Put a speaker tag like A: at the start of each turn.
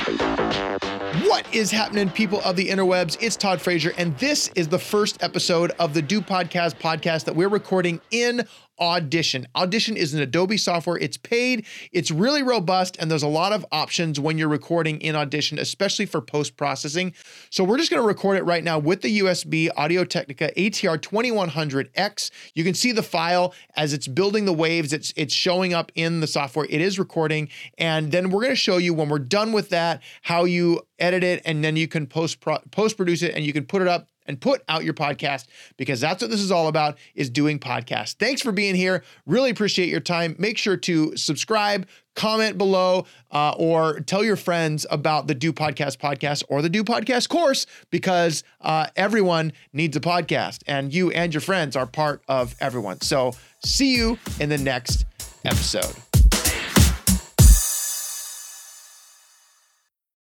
A: What is happening, people of the interwebs? It's Todd Frazier, and this is the first episode of the Do Podcast podcast that we're recording in Audition. Audition is an Adobe software. It's paid, it's really robust, and there's a lot of options when you're recording in Audition, especially for post processing. So we're just going to record it right now with the USB Audio Technica ATR 2100X. You can see the file as it's building the waves. It's it's showing up in the software. It is recording, and then we're going to show you when we're done with that how you edit it, and then you can post pro- post produce it, and you can put it up and put out your podcast because that's what this is all about is doing podcasts. Thanks for being here. Really appreciate your time. Make sure to subscribe, comment below, uh, or tell your friends about the Do Podcast podcast or the Do Podcast course because uh, everyone needs a podcast and you and your friends are part of everyone. So see you in the next episode.